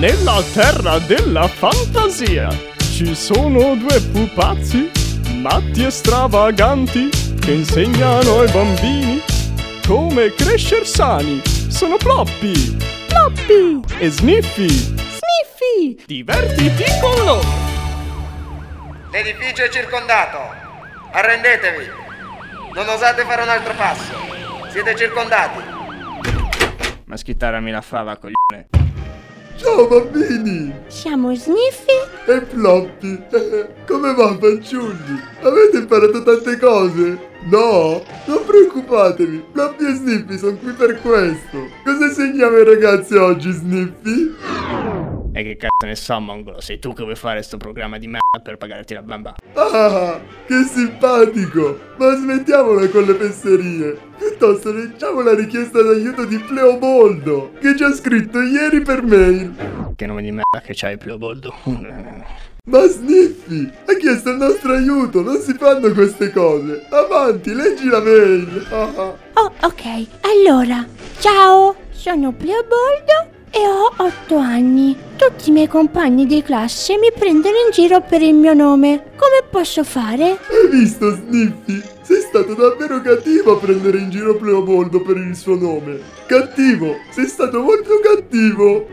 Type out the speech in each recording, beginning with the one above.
Nella terra della fantasia ci sono due pupazzi, matti e stravaganti, che insegnano ai bambini come crescer sani. Sono Ploppy, Ploppy, e Sniffy. Sniffy. Divertiti con loro. L'edificio è circondato. Arrendetevi. Non osate fare un altro passo. Siete circondati. Ma schittarami la fava, coglione. Ciao bambini! Siamo Sniffy e Floppy. Come va fanciulli? Avete imparato tante cose? No? Non preoccupatevi, Floppy e Sniffy sono qui per questo. Cosa insegniamo ai ragazzi oggi, Sniffy? E che cazzo ne so, mongolo? Sei tu che vuoi fare sto programma di merda per pagarti la bamba? Ah, che simpatico! Ma smettiamola con le fesserie! Piuttosto leggiamo la richiesta d'aiuto di Pleoboldo, che ci ha scritto ieri per mail. Che nome di merda che c'hai, Pleoboldo? Ma Sniffy ha chiesto il nostro aiuto, non si fanno queste cose. Avanti, leggi la mail. oh, ok. Allora, ciao, sono Pleoboldo e ho 8 anni. Tutti i miei compagni di classe mi prendono in giro per il mio nome. Come posso fare? Hai visto, Sniffy? Sei stato davvero cattivo a prendere in giro Pleoboldo per il suo nome. Cattivo, sei stato molto cattivo.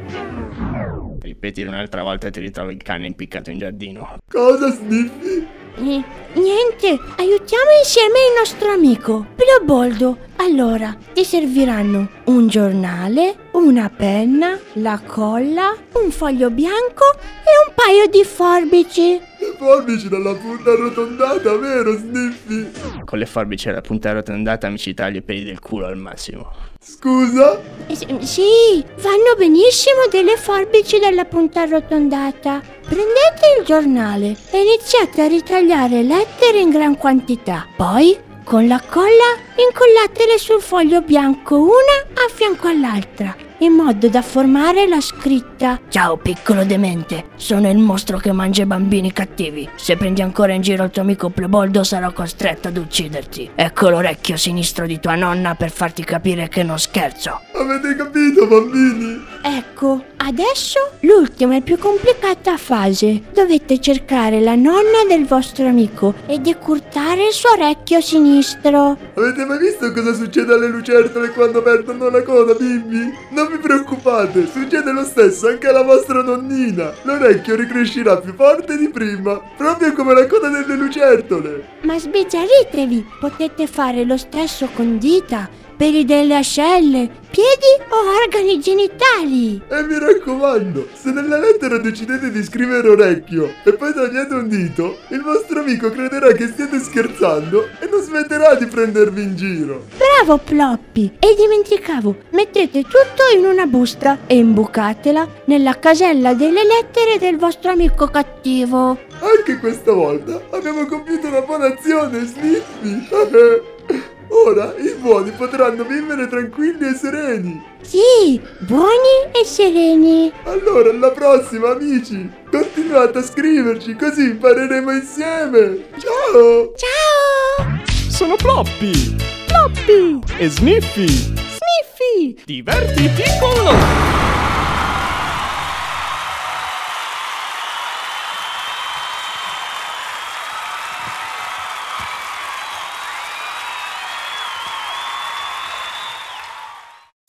Ripetilo un'altra volta e ti ritrovi il cane impiccato in giardino. Cosa, Sniffy? Eh, niente, aiutiamo insieme il nostro amico, Pleoboldo. Allora, ti serviranno un giornale, una penna, la colla, un foglio bianco e un paio di forbici. Forbici dalla punta arrotondata, vero Sniffy? Con le forbici alla punta arrotondata mi ci taglio i peli del culo al massimo. Scusa? Eh, sì, vanno benissimo delle forbici dalla punta arrotondata. Prendete il giornale e iniziate a ritagliare lettere in gran quantità. Poi, con la colla, incollatele sul foglio bianco una a fianco all'altra, in modo da formare la scritta Ciao piccolo demente, sono il mostro che mangia i bambini cattivi. Se prendi ancora in giro il tuo amico Pleboldo sarò costretto ad ucciderti. Ecco l'orecchio sinistro di tua nonna per farti capire che non scherzo. Avete capito bambini? Ecco, adesso l'ultima e più complicata fase. Dovete cercare la nonna del vostro amico e decurtare il suo orecchio sinistro. Avete mai visto cosa succede alle lucertole quando perdono la coda, bimbi? Non vi preoccupate, succede lo stesso anche alla vostra nonnina. L'orecchio ricrescerà più forte di prima, proprio come la coda delle lucertole. Ma sbizzarritevi, potete fare lo stesso con dita, peli delle ascelle, piedi o organi genitali. E mi raccomando, se nella lettera decidete di scrivere orecchio e poi togliete un dito, il vostro amico crederà che stiate scherzando e non smetterà di prendervi in giro. Bravo Ploppy! E dimenticavo, mettete tutto in una busta e imbucatela nella casella delle lettere del vostro amico cattivo. Anche questa volta abbiamo compiuto una buona azione, Sniffy! Ora i buoni potranno vivere tranquilli e sereni. Sì, buoni e sereni. Allora, alla prossima, amici. Continuate a scriverci, così impareremo insieme. Ciao! Ciao! Sono Ploppy. Ploppy. E Sniffy. Sniffy. Divertiti con loro.